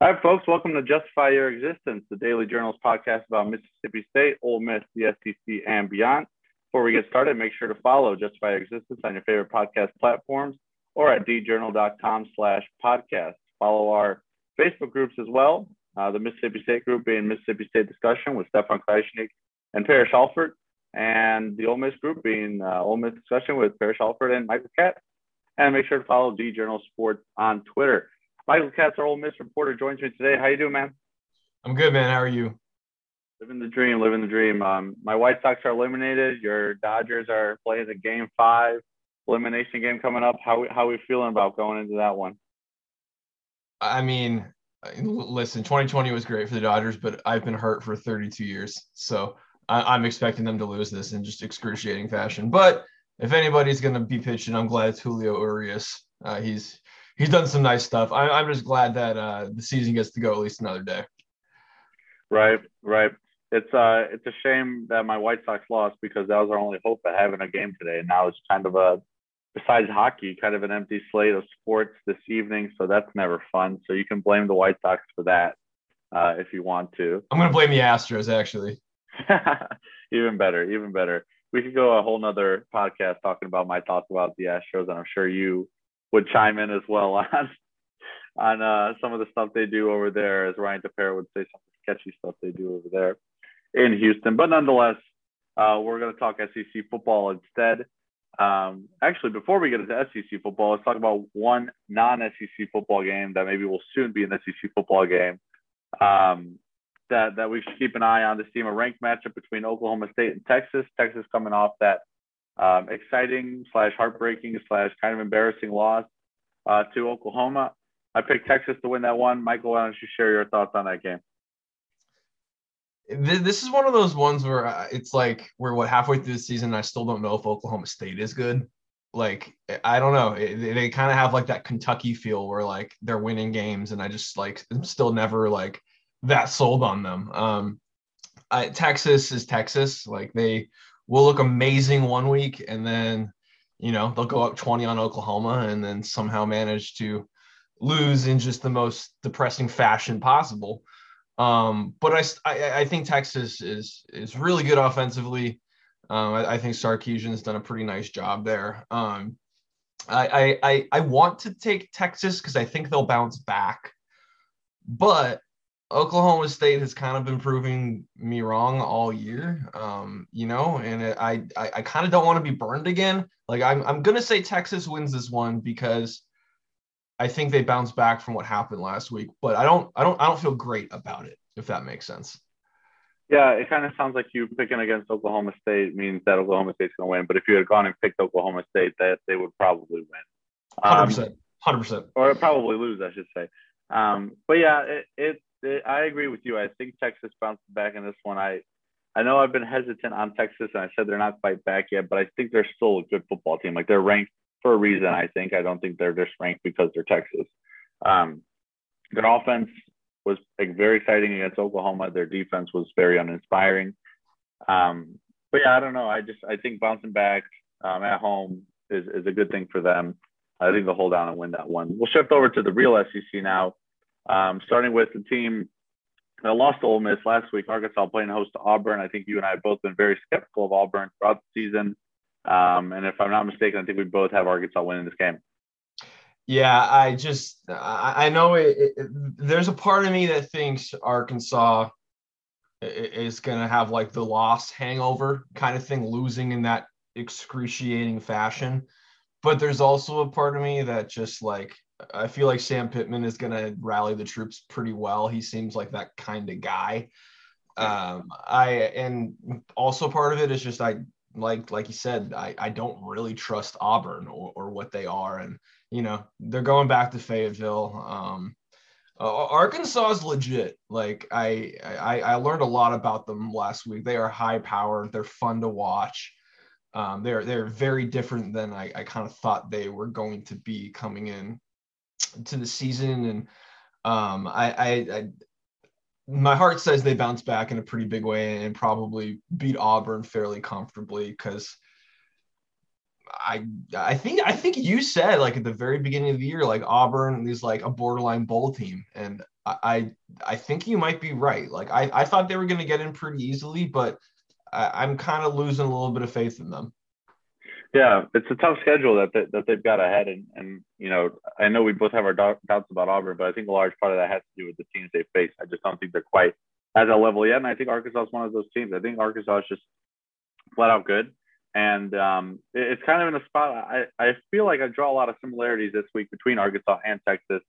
Right, folks, welcome to Justify Your Existence, the Daily Journal's podcast about Mississippi State, Ole Miss, the SEC, and beyond. Before we get started, make sure to follow Justify Your Existence on your favorite podcast platforms or at djournal.com slash podcast. Follow our Facebook groups as well, uh, the Mississippi State group being Mississippi State Discussion with Stefan Krajisnik and Parrish Alford, and the Ole Miss group being uh, Ole Miss Discussion with Parrish Alford and Michael Katz. And make sure to follow D Journal Sports on Twitter. Michael Katz, our Ole Miss reporter, joins me today. How you doing, man? I'm good, man. How are you? Living the dream, living the dream. Um, my White Sox are eliminated. Your Dodgers are playing the Game Five elimination game coming up. How how are we feeling about going into that one? I mean, listen, 2020 was great for the Dodgers, but I've been hurt for 32 years, so I, am expecting them to lose this in just excruciating fashion. But if anybody's going to be pitching, I'm glad it's Julio Urias. Uh, he's he's done some nice stuff. I, am just glad that uh, the season gets to go at least another day. Right, right. It's uh, it's a shame that my White Sox lost because that was our only hope at having a game today, and now it's kind of a besides hockey, kind of an empty slate of sports this evening. So that's never fun. So you can blame the White Sox for that uh, if you want to. I'm going to blame the Astros, actually. even better, even better. We could go a whole nother podcast talking about my thoughts about the Astros, and I'm sure you would chime in as well on on uh, some of the stuff they do over there, as Ryan Tepera would say, some sketchy stuff they do over there in Houston. But nonetheless, uh, we're going to talk SEC football instead. Um, actually, before we get into SEC football, let's talk about one non-SEC football game that maybe will soon be an SEC football game. Um, that that we should keep an eye on This team a ranked matchup between Oklahoma State and Texas. Texas coming off that um, exciting slash heartbreaking slash kind of embarrassing loss uh, to Oklahoma. I picked Texas to win that one. Michael, why don't you share your thoughts on that game? This is one of those ones where uh, it's like we're what halfway through the season. I still don't know if Oklahoma State is good. Like I don't know. They, they kind of have like that Kentucky feel where like they're winning games, and I just like I'm still never like that sold on them. Um, I, Texas is Texas. Like they will look amazing one week, and then you know they'll go up 20 on Oklahoma, and then somehow manage to lose in just the most depressing fashion possible. Um, but I, I, I think Texas is is really good offensively. Um, I, I, think Sarkisian's done a pretty nice job there. Um, I, I I want to take Texas because I think they'll bounce back, but Oklahoma State has kind of been proving me wrong all year, um, you know, and it, I I, I kind of don't want to be burned again. Like I'm I'm gonna say Texas wins this one because I think they bounce back from what happened last week, but I don't I don't I don't feel great about it if that makes sense. Yeah, it kind of sounds like you picking against Oklahoma State means that Oklahoma State's going to win. But if you had gone and picked Oklahoma State, that they would probably win. Hundred um, percent, hundred percent, or probably lose, I should say. Um, but yeah, it, it, it, I agree with you. I think Texas bounced back in this one. I I know I've been hesitant on Texas, and I said they're not quite back yet, but I think they're still a good football team. Like they're ranked for a reason. I think I don't think they're just ranked because they're Texas. Um, their offense was like, very exciting against Oklahoma. Their defense was very uninspiring. Um, but yeah, I don't know. I just I think bouncing back um, at home is, is a good thing for them. I think they'll hold down and win that one. We'll shift over to the real SEC now, um, starting with the team that lost to Ole Miss last week. Arkansas playing host to Auburn. I think you and I have both been very skeptical of Auburn throughout the season. Um, and if I'm not mistaken, I think we both have Arkansas winning this game. Yeah, I just I, I know it, it, There's a part of me that thinks Arkansas is going to have like the loss hangover kind of thing, losing in that excruciating fashion. But there's also a part of me that just like I feel like Sam Pittman is going to rally the troops pretty well. He seems like that kind of guy. Um, I and also part of it is just I like like you said, I, I don't really trust Auburn or, or what they are. And, you know, they're going back to Fayetteville. Um, uh, Arkansas is legit. Like I, I I learned a lot about them last week. They are high powered. They're fun to watch. Um, they're they're very different than I, I kind of thought they were going to be coming in to the season. And um, I, I, I my heart says they bounce back in a pretty big way and probably beat Auburn fairly comfortably because I I think I think you said like at the very beginning of the year, like Auburn is like a borderline bowl team, and I I think you might be right. Like I I thought they were going to get in pretty easily, but I, I, am kind of losing a little bit of faith in them. Yeah, it's a tough schedule that they, that they've got ahead, and and you know I know we both have our doubts about Auburn, but I think a large part of that has to do with the teams they face. I just don't think they're quite at that level yet, and I think Arkansas is one of those teams. I think Arkansas is just flat out good and um, it's kind of in a spot. I, I feel like I draw a lot of similarities this week between Arkansas and Texas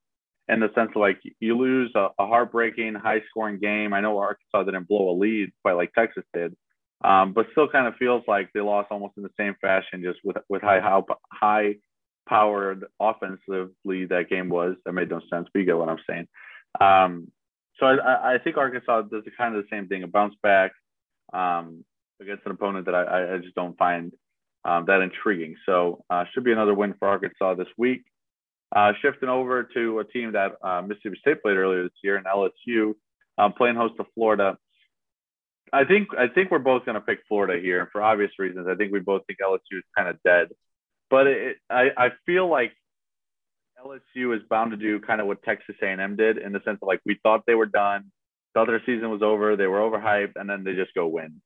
in the sense of like you lose a, a heartbreaking, high scoring game. I know Arkansas didn't blow a lead quite like Texas did, um, but still kind of feels like they lost almost in the same fashion, just with with high how high powered offensively that game was. That made no sense, but you get what I'm saying. Um, so I, I think Arkansas does kind of the same thing, a bounce back. Um, against an opponent that I, I just don't find um, that intriguing. So uh, should be another win for Arkansas this week. Uh, shifting over to a team that uh, Mississippi State played earlier this year in LSU, um, playing host to Florida. I think I think we're both going to pick Florida here for obvious reasons. I think we both think LSU is kind of dead, but it, I I feel like LSU is bound to do kind of what Texas A&M did in the sense of like we thought they were done, thought their season was over, they were overhyped, and then they just go win.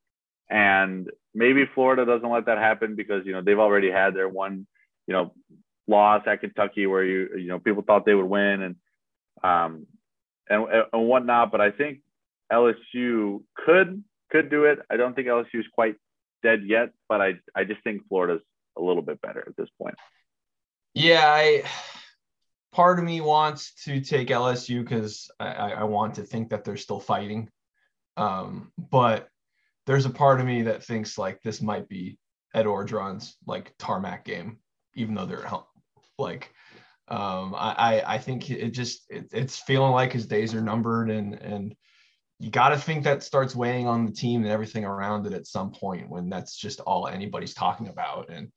And maybe Florida doesn't let that happen because you know they've already had their one, you know, loss at Kentucky where you you know people thought they would win and um and and whatnot. But I think LSU could could do it. I don't think LSU is quite dead yet, but I I just think Florida's a little bit better at this point. Yeah, I part of me wants to take LSU because I, I want to think that they're still fighting. Um, but there's a part of me that thinks like this might be Ed Orgeron's like tarmac game, even though they're like um, I I think it just it, it's feeling like his days are numbered and and you got to think that starts weighing on the team and everything around it at some point when that's just all anybody's talking about and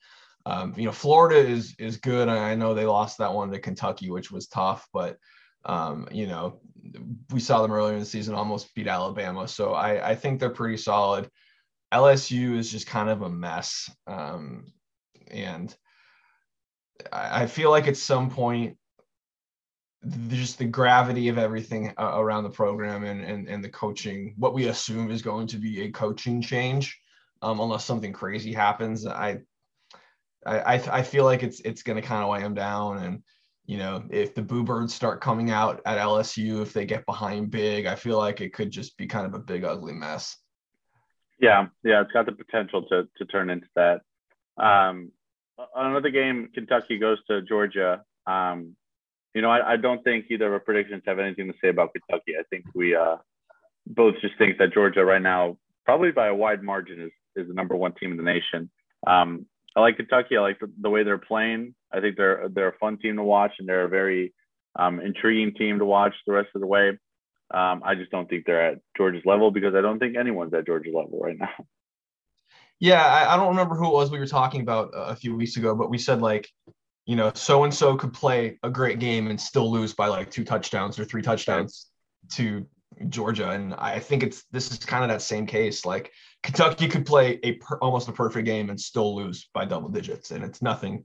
um, you know Florida is is good I know they lost that one to Kentucky which was tough but um, you know, we saw them earlier in the season almost beat Alabama. So I, I think they're pretty solid. LSU is just kind of a mess. Um, and I, I feel like at some point, just the gravity of everything uh, around the program and, and, and the coaching, what we assume is going to be a coaching change, um, unless something crazy happens. I, I, I feel like it's, it's going to kind of weigh them down. And, you know, if the Boo Birds start coming out at LSU, if they get behind big, I feel like it could just be kind of a big, ugly mess. Yeah, yeah, it's got the potential to to turn into that. Um, another game, Kentucky goes to Georgia. Um, you know, I, I don't think either of our predictions have anything to say about Kentucky. I think we uh, both just think that Georgia right now, probably by a wide margin, is is the number one team in the nation. Um, I like Kentucky. I like the, the, way they're playing. I think they're they're a fun team to watch, and they're a very um, intriguing team to watch the rest of the way. Um, I just don't think they're at Georgia's level because I don't think anyone's at Georgia's level right now. Yeah, I, I don't remember who it was we were talking about a few weeks ago, but we said like, you know, so and so could play a great game and still lose by like two touchdowns or three touchdowns to Georgia, and I think it's this is kind of that same case. Like Kentucky could play a per, almost a perfect game and still lose by double digits, and it's nothing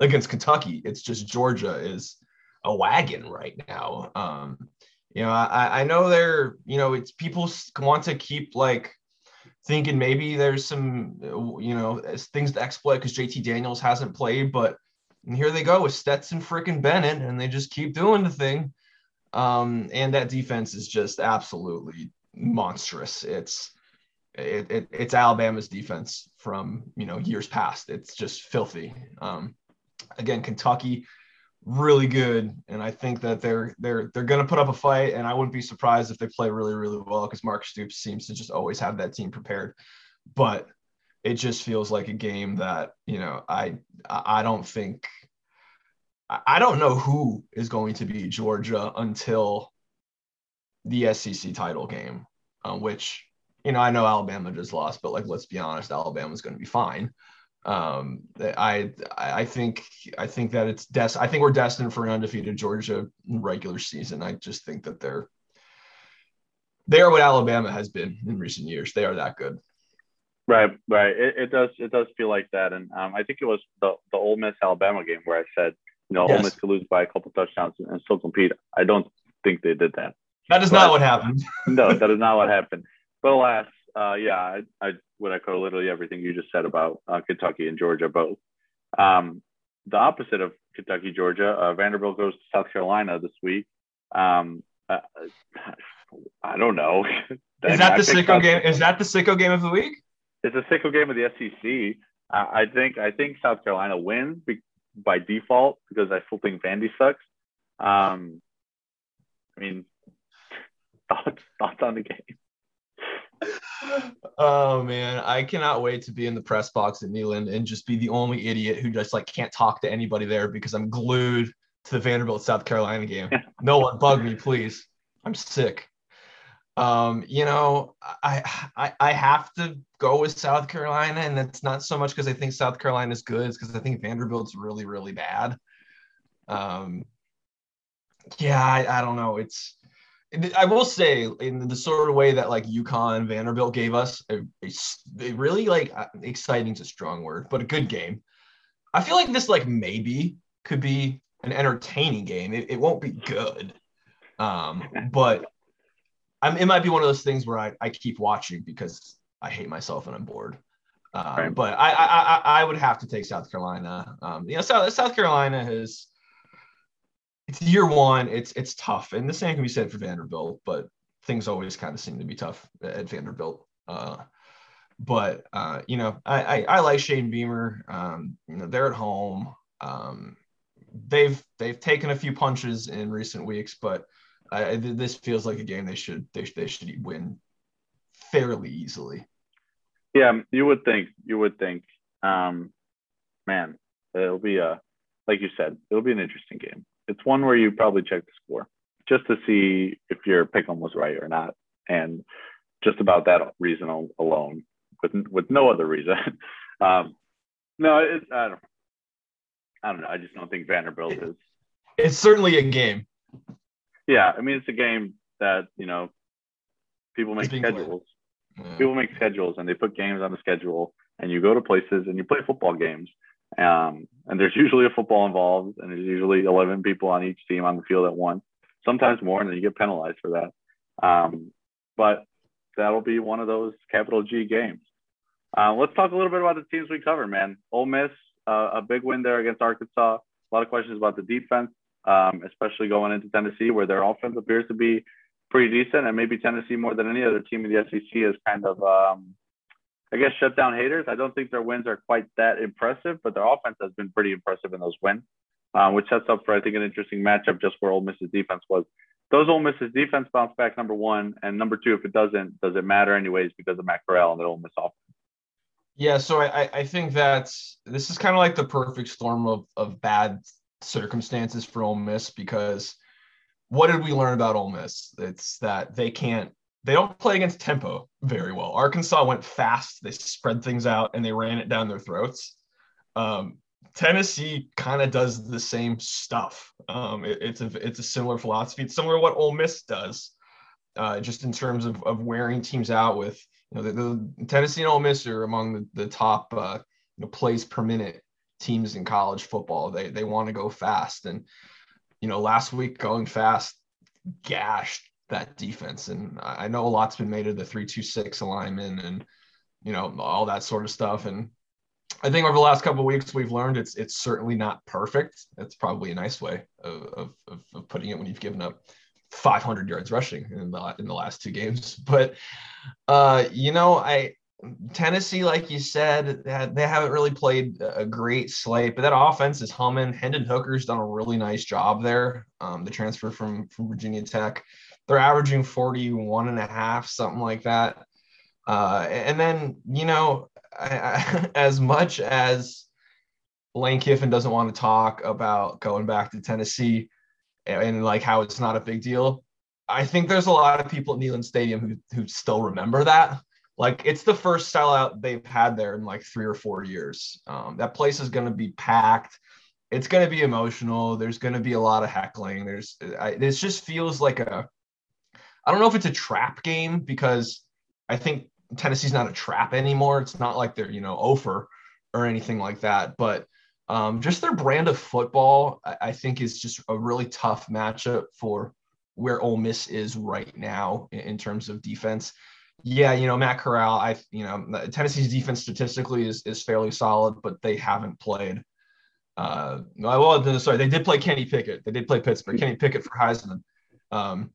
against Kentucky. It's just Georgia is a wagon right now. Um, you know, I, I know they're you know it's people want to keep like thinking maybe there's some you know things to exploit because JT Daniels hasn't played, but here they go with Stetson freaking Bennett, and they just keep doing the thing. Um, and that defense is just absolutely monstrous. It's it, it, it's Alabama's defense from you know years past. It's just filthy. Um, again, Kentucky really good, and I think that they're they're they're going to put up a fight. And I wouldn't be surprised if they play really really well because Mark Stoops seems to just always have that team prepared. But it just feels like a game that you know I I don't think I don't know who is going to be Georgia until the SEC title game, um, which you know I know Alabama just lost, but like let's be honest, Alabama's going to be fine. Um, I I think I think that it's des- I think we're destined for an undefeated Georgia regular season. I just think that they're they are what Alabama has been in recent years. They are that good. Right, right. It, it does it does feel like that, and um, I think it was the the Ole Miss Alabama game where I said, you know, yes. Ole Miss could lose by a couple touchdowns and still compete. I don't think they did that. That is but, not what happened. no, that is not what happened. But alas, uh, yeah, I, I would echo literally everything you just said about uh, Kentucky and Georgia both. Um, the opposite of Kentucky, Georgia, uh, Vanderbilt goes to South Carolina this week. Um, uh, I don't know. is that the sicko game? Is that the sicko game of the week? It's a sicko game of the SEC. I think I think South Carolina wins by default because I still think Vandy sucks. Um, I mean, thoughts thoughts on the game? oh man, I cannot wait to be in the press box at Neyland and just be the only idiot who just like can't talk to anybody there because I'm glued to the Vanderbilt South Carolina game. no one bug me, please. I'm sick. Um, you know, I, I I have to go with South Carolina, and it's not so much because I think South Carolina is good, it's because I think Vanderbilt's really, really bad. Um, yeah, I, I don't know. It's I will say, in the sort of way that like UConn Vanderbilt gave us, a, a, really like uh, exciting is a strong word, but a good game. I feel like this like maybe could be an entertaining game. It, it won't be good, um, but I'm, it might be one of those things where I, I keep watching because I hate myself and I'm bored. Um, right. But I, I I would have to take South Carolina. Um, you know, South South Carolina has it's year one. It's it's tough, and the same can be said for Vanderbilt. But things always kind of seem to be tough at Vanderbilt. Uh, but uh, you know, I, I, I like Shane Beamer. Um, you know, they're at home. Um, they've they've taken a few punches in recent weeks, but I, this feels like a game they should they, they should win fairly easily. Yeah, you would think. You would think. Um, man, it'll be a like you said, it'll be an interesting game it's one where you probably check the score just to see if your pick was right or not, and just about that reason alone, with with no other reason. um, no, it's I don't. I don't know. I just don't think Vanderbilt is. It's certainly a game. Yeah, I mean it's a game that you know people make schedules. Yeah. People make schedules and they put games on the schedule, and you go to places and you play football games. Um, and there's usually a football involved, and there's usually 11 people on each team on the field at once, sometimes more, and then you get penalized for that. Um, but that'll be one of those capital G games. Uh, let's talk a little bit about the teams we cover, man. Ole Miss, uh, a big win there against Arkansas. A lot of questions about the defense, um, especially going into Tennessee, where their offense appears to be pretty decent, and maybe Tennessee more than any other team in the SEC is kind of um, I guess shut down haters. I don't think their wins are quite that impressive, but their offense has been pretty impressive in those wins, um, which sets up for I think an interesting matchup just where Ole Miss's defense was. Those Ole Miss's defense bounce back number one, and number two, if it doesn't, does it matter anyways because of Matt Corral and the Ole Miss offense? Yeah, so I, I think that this is kind of like the perfect storm of, of bad circumstances for Ole Miss because what did we learn about Ole Miss? It's that they can't they don't play against tempo very well. Arkansas went fast, they spread things out, and they ran it down their throats. Um, Tennessee kind of does the same stuff. Um, it, it's a it's a similar philosophy. It's similar to what Ole Miss does, uh, just in terms of, of wearing teams out with you know the, the Tennessee and Ole Miss are among the, the top uh, you know, plays per minute teams in college football. They they want to go fast, and you know last week going fast gashed that defense. And I know a lot's been made of the three two six alignment and you know all that sort of stuff. And I think over the last couple weeks we've learned it's it's certainly not perfect. It's probably a nice way of, of, of putting it when you've given up 500 yards rushing in the in the last two games. But uh, you know, I Tennessee, like you said, they haven't really played a great slate, but that offense is humming. Hendon Hooker's done a really nice job there. Um, the transfer from from Virginia Tech they're averaging 41 and a half, something like that. Uh, and then, you know, I, I, as much as Lane Kiffin doesn't want to talk about going back to Tennessee and, and, like how it's not a big deal, I think there's a lot of people at Neyland Stadium who, who still remember that. Like it's the first sellout they've had there in like three or four years. Um, that place is going to be packed. It's going to be emotional. There's going to be a lot of heckling. There's, I, this just feels like a I don't know if it's a trap game because I think Tennessee's not a trap anymore. It's not like they're, you know, over or anything like that. But um, just their brand of football, I, I, think, is just a really tough matchup for where Ole Miss is right now in, in, terms of defense. Yeah, you know, Matt Corral, I, you know, Tennessee's defense statistically is, is fairly solid, but they haven't played. Uh, well, sorry, they did play Kenny Pickett. They did play Pittsburgh. Kenny Pickett for Heisman. Um,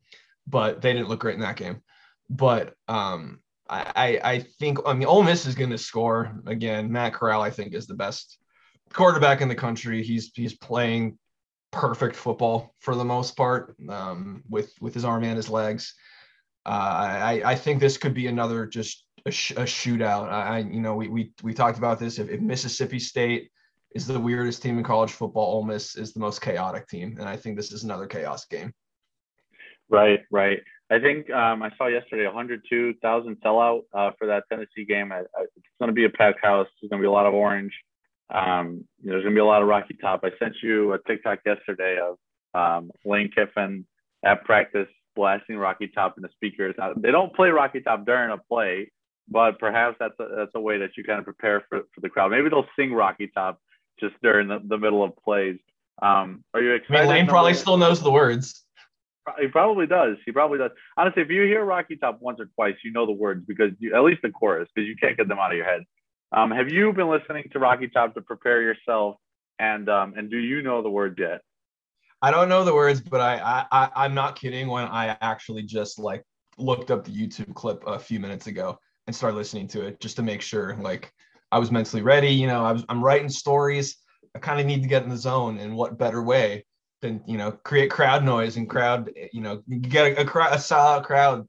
but they didn't look great in that game. But um, I, I think I mean Ole Miss is going to score again. Matt Corral, I think, is the best quarterback in the country. He's he's playing perfect football for the most part um, with with his arm and his legs. Uh, I I think this could be another just a, sh- a shootout. I you know we we we talked about this. If, if, Mississippi State is the weirdest team in college football, Ole Miss is the most chaotic team, and I think this is another chaos game. Right, right. I think um, I saw yesterday 102,000 sellout uh, for that Tennessee game. I, I, it's going to be a packed house. There's going to be a lot of orange. Um, there's going to be a lot of Rocky Top. I sent you a TikTok yesterday of um, Lane Kiffin at practice blasting Rocky Top in the speakers. They don't play Rocky Top during a play, but perhaps that's a, that's a way that you kind of prepare for, for the crowd. Maybe they'll sing Rocky Top just during the, the middle of plays. Um, are you excited? I mean, Lane probably still knows the words. He probably does. He probably does. Honestly, if you hear Rocky Top once or twice, you know the words because you, at least the chorus, because you can't get them out of your head. Um, have you been listening to Rocky Top to prepare yourself? And um, and do you know the words yet? I don't know the words, but I, I I'm not kidding when I actually just like looked up the YouTube clip a few minutes ago and started listening to it just to make sure like I was mentally ready. You know, I was I'm writing stories. I kind of need to get in the zone, and what better way than you know create crowd noise and crowd you know get a, a, crowd, a solid crowd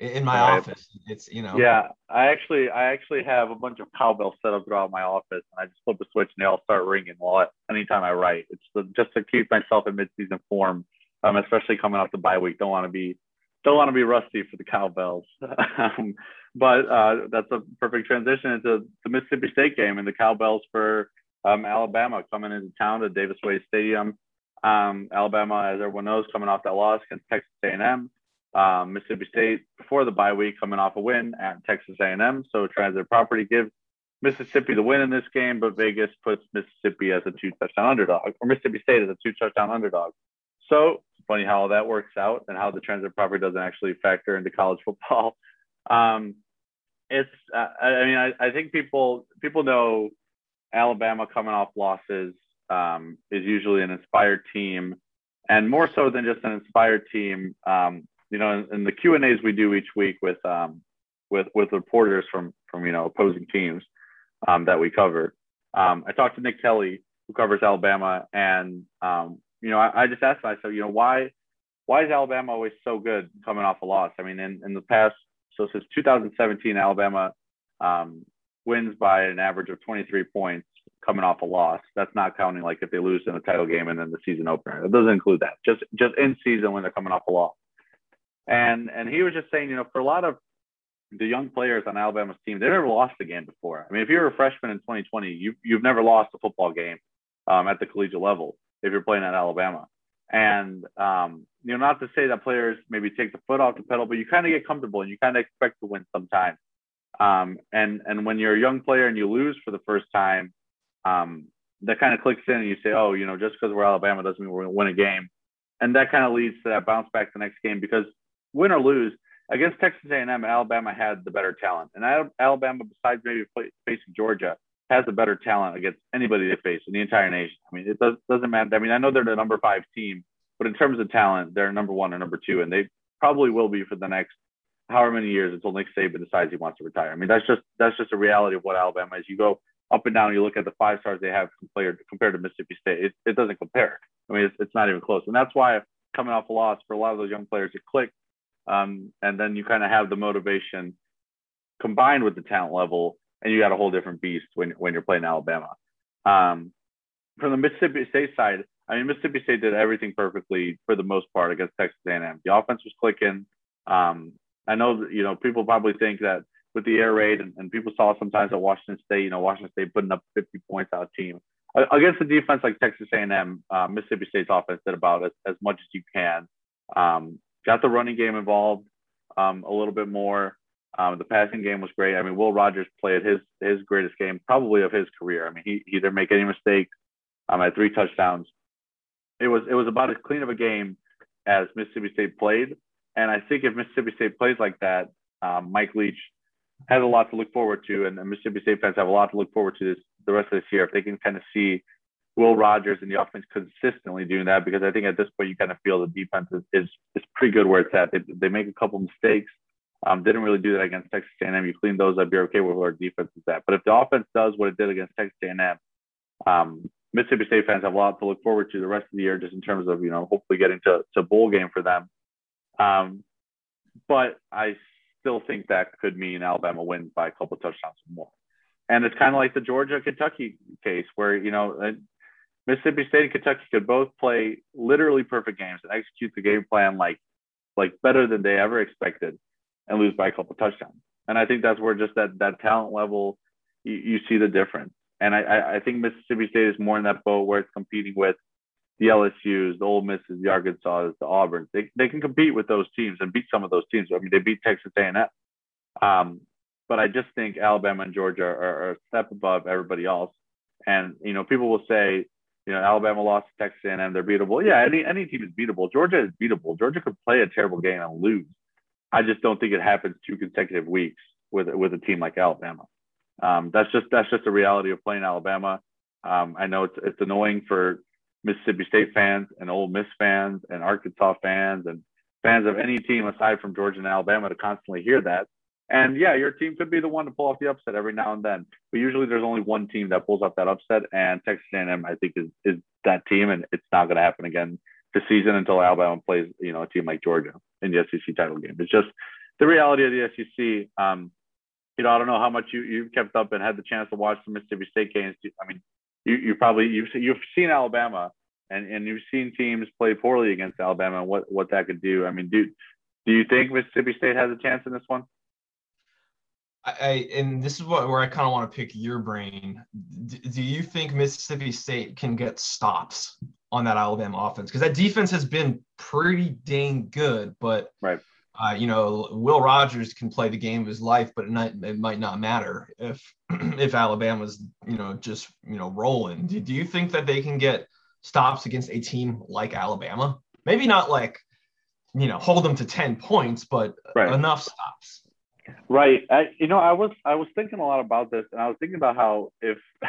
in my right. office. It's you know. Yeah, I actually I actually have a bunch of cowbells set up throughout my office, and I just flip a switch and they all start ringing. Well, anytime I write, it's the, just to keep myself in mid-season form, um, especially coming off the bye week. Don't want to be don't want to be rusty for the cowbells. um, but uh, that's a perfect transition into the Mississippi State game and the cowbells for um, Alabama coming into town to Davis Wade Stadium. Um, Alabama, as everyone knows, coming off that loss against Texas A&M. Um, Mississippi State before the bye week coming off a win at Texas A&M. So transitive property gives Mississippi the win in this game, but Vegas puts Mississippi as a two touchdown underdog, or Mississippi State as a two touchdown underdog. So funny how all that works out and how the transitive property doesn't actually factor into college football. Um, it's, uh, I mean, I, I think people people know Alabama coming off losses um, is usually an inspired team, and more so than just an inspired team. Um, you know, in, in the Q and A's we do each week with um, with with reporters from from you know opposing teams um, that we cover. Um, I talked to Nick Kelly, who covers Alabama, and um, you know, I, I just asked myself, you know, why why is Alabama always so good coming off a loss? I mean, in, in the past, so since 2017, Alabama um, wins by an average of 23 points coming off a loss. That's not counting like if they lose in the title game and then the season opener. It doesn't include that. Just just in season when they're coming off a loss. And and he was just saying, you know, for a lot of the young players on Alabama's team, they never lost a game before. I mean, if you're a freshman in 2020, you you've never lost a football game um, at the collegiate level if you're playing at Alabama. And um, you know, not to say that players maybe take the foot off the pedal, but you kind of get comfortable and you kind of expect to win sometimes. Um, and and when you're a young player and you lose for the first time, um, that kind of clicks in and you say, oh, you know, just because we're Alabama doesn't mean we're going to win a game. And that kind of leads to that bounce back the next game because win or lose against Texas A&M, Alabama had the better talent. And Alabama, besides maybe facing Georgia, has the better talent against anybody they face in the entire nation. I mean, it does, doesn't matter. I mean, I know they're the number five team, but in terms of talent, they're number one or number two, and they probably will be for the next however many years until Nick Saban decides he wants to retire. I mean, that's just that's just a reality of what Alabama is. You go up and down, you look at the five stars they have compared compared to Mississippi State. It, it doesn't compare. I mean, it's, it's not even close, and that's why coming off a loss for a lot of those young players, it clicked, um, and then you kind of have the motivation combined with the talent level, and you got a whole different beast when when you're playing Alabama. Um, from the Mississippi State side, I mean, Mississippi State did everything perfectly for the most part against Texas A&M. The offense was clicking. Um, I know that, you know people probably think that with the air raid, and, and people saw sometimes at Washington State, you know, Washington State putting up 50 points out of team against a defense like Texas A&M. Uh, Mississippi State's offense did about as, as much as you can. Um, got the running game involved um, a little bit more. Um, the passing game was great. I mean, Will Rogers played his his greatest game probably of his career. I mean, he, he didn't make any mistakes. Um, had three touchdowns. It was it was about as clean of a game as Mississippi State played. And I think if Mississippi State plays like that, um, Mike Leach has a lot to look forward to, and, and Mississippi State fans have a lot to look forward to this the rest of this year if they can kind of see Will Rogers and the offense consistently doing that because I think at this point you kind of feel the defense is, is, is pretty good where it's at. They, they make a couple mistakes. Um, didn't really do that against Texas A&M. You clean those up, you're okay with where our defense is at. But if the offense does what it did against Texas A&M, um, Mississippi State fans have a lot to look forward to the rest of the year, just in terms of you know hopefully getting to to bowl game for them. Um, but I still think that could mean Alabama wins by a couple touchdowns or more. And it's kind of like the Georgia Kentucky case where you know Mississippi State and Kentucky could both play literally perfect games and execute the game plan like like better than they ever expected and lose by a couple touchdowns. And I think that's where just that that talent level you, you see the difference. And I, I think Mississippi State is more in that boat where it's competing with the LSU's, the Ole Misses, the Arkansas, the Auburn. They, they can compete with those teams and beat some of those teams. I mean, they beat Texas A&M. Um, but I just think Alabama and Georgia are, are a step above everybody else. And you know, people will say, you know, Alabama lost to Texas A&M, they're beatable. Yeah, any any team is beatable. Georgia is beatable. Georgia could play a terrible game and lose. I just don't think it happens two consecutive weeks with with a team like Alabama. Um, that's just that's just the reality of playing Alabama. Um, I know it's it's annoying for Mississippi State fans and Ole Miss fans and Arkansas fans and fans of any team aside from Georgia and Alabama to constantly hear that. And yeah, your team could be the one to pull off the upset every now and then, but usually there's only one team that pulls off that upset, and Texas A&M I think is is that team, and it's not going to happen again this season until Alabama plays you know a team like Georgia in the SEC title game. It's just the reality of the SEC. Um, you know, I don't know how much you you've kept up and had the chance to watch the Mississippi State games. I mean, you you probably you've you've seen Alabama and and you've seen teams play poorly against Alabama and what what that could do. I mean, do do you think Mississippi State has a chance in this one? I, and this is what where I kind of want to pick your brain. D- do you think Mississippi State can get stops on that Alabama offense? Because that defense has been pretty dang good, but right uh, you know, Will Rogers can play the game of his life, but it, not, it might not matter if if Alabama's you know just you know rolling. Do, do you think that they can get stops against a team like Alabama? Maybe not like you know hold them to ten points, but right. enough stops. Right. I, you know, I was I was thinking a lot about this, and I was thinking about how if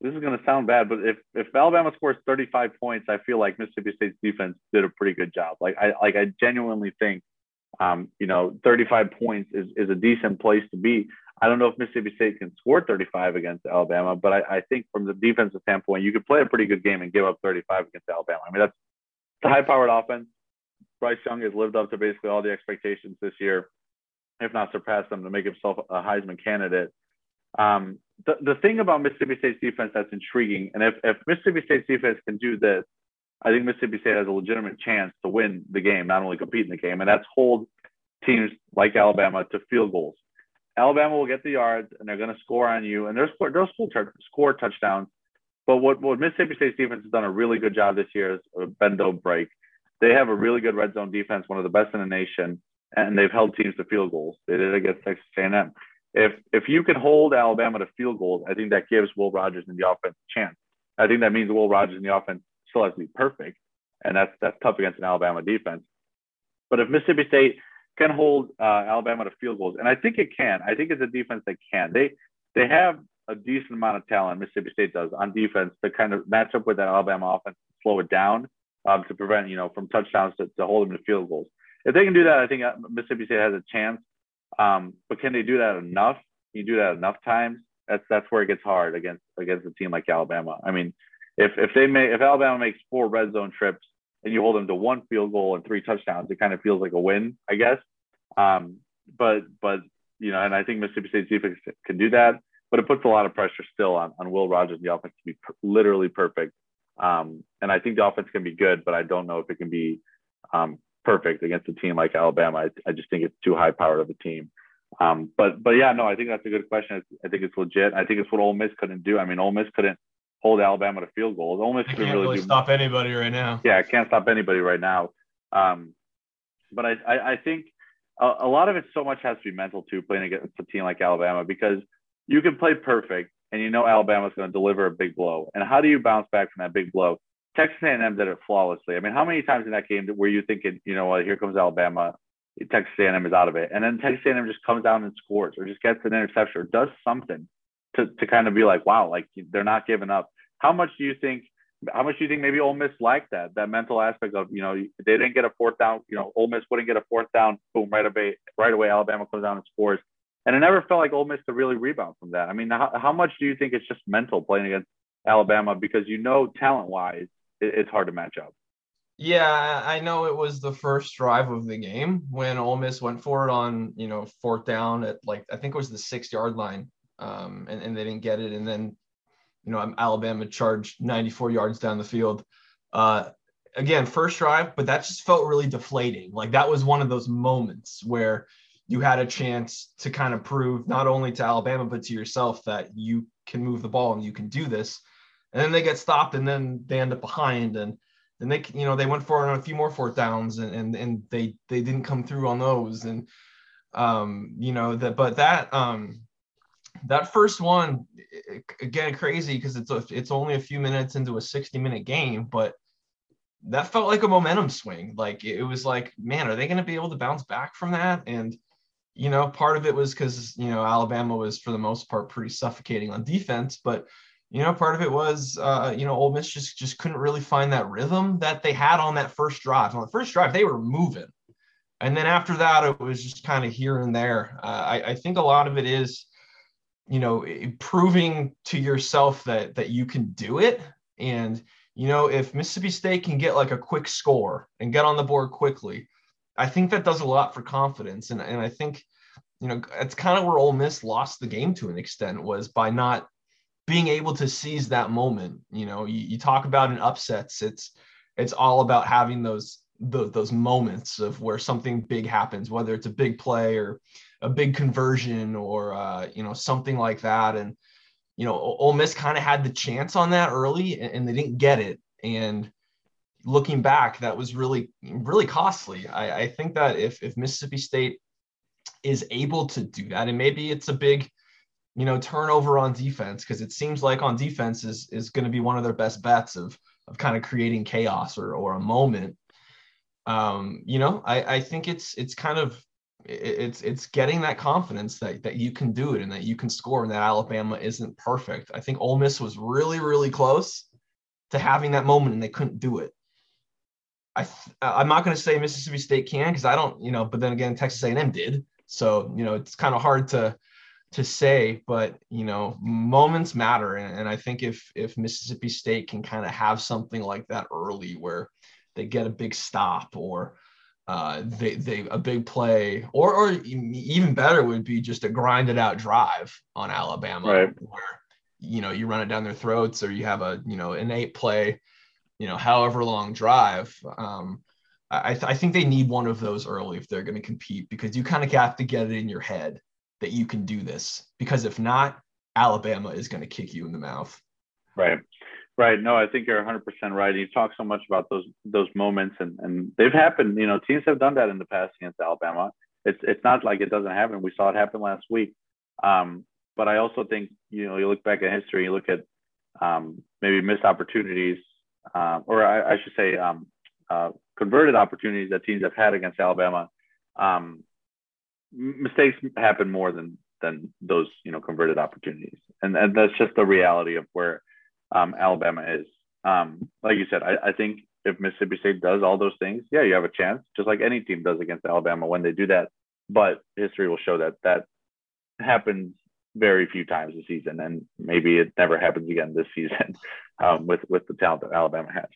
this is going to sound bad, but if if Alabama scores 35 points, I feel like Mississippi State's defense did a pretty good job. Like I like I genuinely think um, you know, 35 points is, is a decent place to be. I don't know if Mississippi State can score 35 against Alabama, but I, I think from the defensive standpoint, you could play a pretty good game and give up 35 against Alabama. I mean, that's a high powered offense. Bryce Young has lived up to basically all the expectations this year, if not surpass them, to make himself a Heisman candidate. Um, the, the thing about Mississippi State's defense that's intriguing, and if, if Mississippi State's defense can do this, I think Mississippi State has a legitimate chance to win the game, not only compete in the game, and that's hold teams like Alabama to field goals. Alabama will get the yards and they're going to score on you, and they'll score, they'll score, touchdowns. But what, what Mississippi State's defense has done a really good job this year is a bend don't break. They have a really good red zone defense, one of the best in the nation, and they've held teams to field goals. They did against Texas A&M. If if you can hold Alabama to field goals, I think that gives Will Rogers and the offense a chance. I think that means Will Rogers and the offense still has to be perfect, and that's that's tough against an Alabama defense. But if Mississippi State can hold uh, Alabama to field goals, and I think it can, I think it's a defense that can. They they have a decent amount of talent. Mississippi State does on defense to kind of match up with that Alabama offense, slow it down um, to prevent you know from touchdowns to, to hold them to field goals. If they can do that, I think uh, Mississippi State has a chance. Um, but can they do that enough? Can you do that enough times? That's that's where it gets hard against against a team like Alabama. I mean, if if they make if Alabama makes four red zone trips and you hold them to one field goal and three touchdowns, it kind of feels like a win, I guess. Um, but but you know, and I think Mississippi State's defense can do that, but it puts a lot of pressure still on on Will Rogers and the offense to be per- literally perfect. Um, and I think the offense can be good, but I don't know if it can be um, perfect against a team like Alabama. I, I just think it's too high powered of a team. Um, but but yeah, no, I think that's a good question. I think it's legit. I think it's what Ole Miss couldn't do. I mean, Ole Miss couldn't hold Alabama to field goals. Ole Miss couldn't really, really do, stop anybody right now. Yeah, I can't stop anybody right now. Um, but I, I, I think a, a lot of it so much has to be mental too, playing against a team like Alabama because you can play perfect and you know Alabama's going to deliver a big blow. And how do you bounce back from that big blow? Texas A&M did it flawlessly. I mean, how many times in that game were you thinking, you know what, here comes Alabama, Texas A&M is out of it, and then Texas A&M just comes down and scores, or just gets an interception, or does something to to kind of be like, wow, like they're not giving up. How much do you think? How much do you think maybe Ole Miss liked that that mental aspect of you know they didn't get a fourth down, you know Ole Miss wouldn't get a fourth down, boom, right away, right away Alabama comes down and scores, and it never felt like Ole Miss to really rebound from that. I mean, how, how much do you think it's just mental playing against Alabama because you know talent wise it's hard to match up. Yeah, I know it was the first drive of the game when Ole Miss went for it on, you know, fourth down at like I think it was the six yard line, um, and, and they didn't get it, and then, you know, Alabama charged 94 yards down the field. Uh, again, first drive, but that just felt really deflating. Like that was one of those moments where you had a chance to kind of prove not only to Alabama but to yourself that you can move the ball and you can do this and then they get stopped and then they end up behind and then they you know they went for on a few more fourth downs and and, and they they didn't come through on those and um you know that but that um that first one again crazy because it's a, it's only a few minutes into a 60 minute game but that felt like a momentum swing. Like it was like man are they going to be able to bounce back from that? And you know part of it was because you know alabama was for the most part pretty suffocating on defense but you know, part of it was, uh, you know, Ole Miss just just couldn't really find that rhythm that they had on that first drive. On the first drive, they were moving, and then after that, it was just kind of here and there. Uh, I, I think a lot of it is, you know, proving to yourself that that you can do it, and you know, if Mississippi State can get like a quick score and get on the board quickly, I think that does a lot for confidence, and and I think. You know, it's kind of where Ole Miss lost the game to an extent was by not being able to seize that moment. You know, you, you talk about in upsets, it's it's all about having those, those those moments of where something big happens, whether it's a big play or a big conversion or uh, you know something like that. And you know, Ole Miss kind of had the chance on that early, and, and they didn't get it. And looking back, that was really really costly. I, I think that if if Mississippi State is able to do that, and maybe it's a big you know, turnover on defense because it seems like on defense is is going to be one of their best bets of of kind of creating chaos or or a moment. Um, you know, I I think it's it's kind of it's it's getting that confidence that that you can do it and that you can score and that Alabama isn't perfect. I think Ole Miss was really really close to having that moment and they couldn't do it. I I'm not going to say Mississippi State can because I don't, you know, but then again Texas A&M did. So, you know, it's kind of hard to to say, but you know, moments matter, and, and I think if if Mississippi State can kind of have something like that early, where they get a big stop or uh, they they a big play, or or even better would be just a grinded out drive on Alabama, right. where you know you run it down their throats, or you have a you know an eight play, you know, however long drive. Um, I, th- I think they need one of those early if they're going to compete because you kind of have to get it in your head that you can do this because if not, Alabama is going to kick you in the mouth. Right. Right. No, I think you're 100% right. You talk so much about those those moments, and, and they've happened. You know, teams have done that in the past against Alabama. It's it's not like it doesn't happen. We saw it happen last week. Um, but I also think you know you look back at history, you look at um, maybe missed opportunities, uh, or I, I, should say um, uh, converted opportunities that teams have had against Alabama. Um, mistakes happen more than than those you know converted opportunities, and and that's just the reality of where um, Alabama is. Um, like you said, I, I think if Mississippi State does all those things, yeah, you have a chance, just like any team does against Alabama when they do that. But history will show that that happens very few times this season, and maybe it never happens again this season um, with with the talent that Alabama has.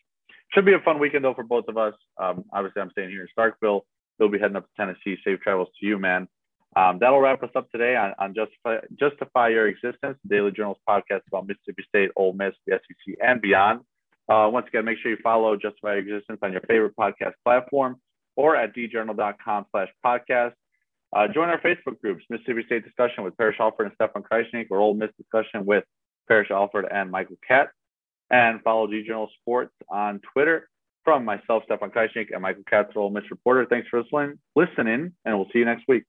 Should be a fun weekend though for both of us. Um, obviously, I'm staying here in Starkville. They'll be heading up to Tennessee. Safe travels to you, man. Um, that'll wrap us up today on, on Justify, Justify Your Existence, the Daily Journal's podcast about Mississippi State, Ole Miss, the SEC, and beyond. Uh, once again, make sure you follow Justify Your Existence on your favorite podcast platform or at djournal.com slash podcast. Uh, join our Facebook groups, Mississippi State Discussion with Parrish Alford and Stefan Krajisnik, or Ole Miss Discussion with Parrish Alford and Michael Katz. And follow D Journal Sports on Twitter from myself, Stefan Krajisnik, and Michael Cattrall, Mr. Porter. Thanks for listening, listening, and we'll see you next week.